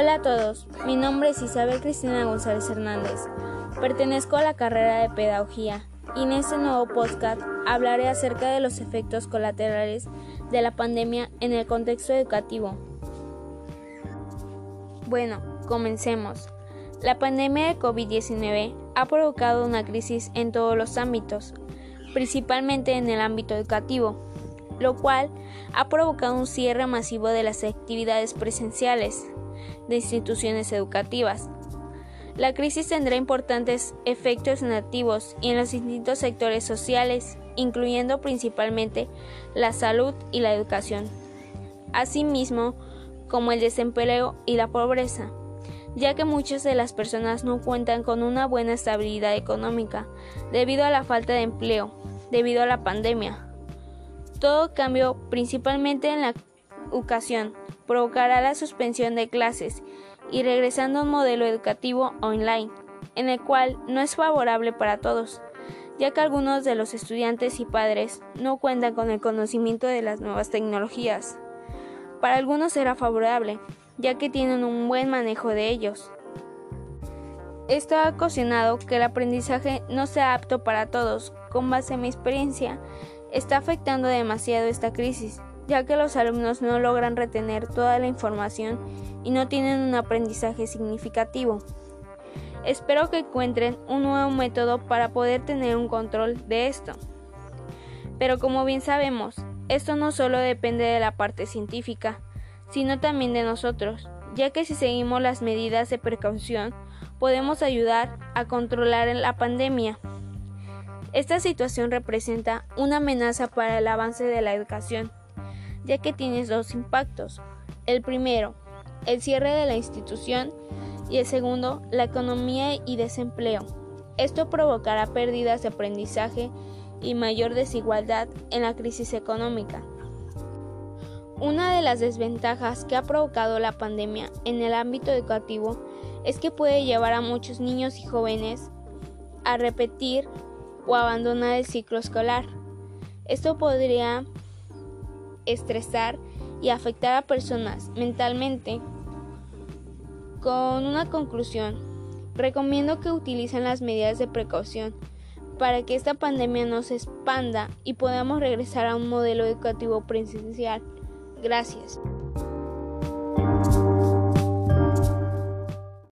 Hola a todos, mi nombre es Isabel Cristina González Hernández. Pertenezco a la carrera de Pedagogía y en este nuevo podcast hablaré acerca de los efectos colaterales de la pandemia en el contexto educativo. Bueno, comencemos. La pandemia de COVID-19 ha provocado una crisis en todos los ámbitos, principalmente en el ámbito educativo, lo cual ha provocado un cierre masivo de las actividades presenciales de instituciones educativas. La crisis tendrá importantes efectos negativos en los distintos sectores sociales, incluyendo principalmente la salud y la educación, asimismo como el desempleo y la pobreza ya que muchas de las personas no cuentan con una buena estabilidad económica debido a la falta de empleo, debido a la pandemia. Todo cambio, principalmente en la educación, provocará la suspensión de clases y regresando a un modelo educativo online, en el cual no es favorable para todos, ya que algunos de los estudiantes y padres no cuentan con el conocimiento de las nuevas tecnologías. Para algunos será favorable, ya que tienen un buen manejo de ellos. Esto ha ocasionado que el aprendizaje no sea apto para todos. Con base en mi experiencia, está afectando demasiado esta crisis, ya que los alumnos no logran retener toda la información y no tienen un aprendizaje significativo. Espero que encuentren un nuevo método para poder tener un control de esto. Pero como bien sabemos, esto no solo depende de la parte científica, sino también de nosotros, ya que si seguimos las medidas de precaución, podemos ayudar a controlar la pandemia. Esta situación representa una amenaza para el avance de la educación, ya que tiene dos impactos. El primero, el cierre de la institución y el segundo, la economía y desempleo. Esto provocará pérdidas de aprendizaje y mayor desigualdad en la crisis económica. Una de las desventajas que ha provocado la pandemia en el ámbito educativo es que puede llevar a muchos niños y jóvenes a repetir o abandonar el ciclo escolar. Esto podría estresar y afectar a personas mentalmente. Con una conclusión, recomiendo que utilicen las medidas de precaución para que esta pandemia no se expanda y podamos regresar a un modelo educativo presencial. Gracias.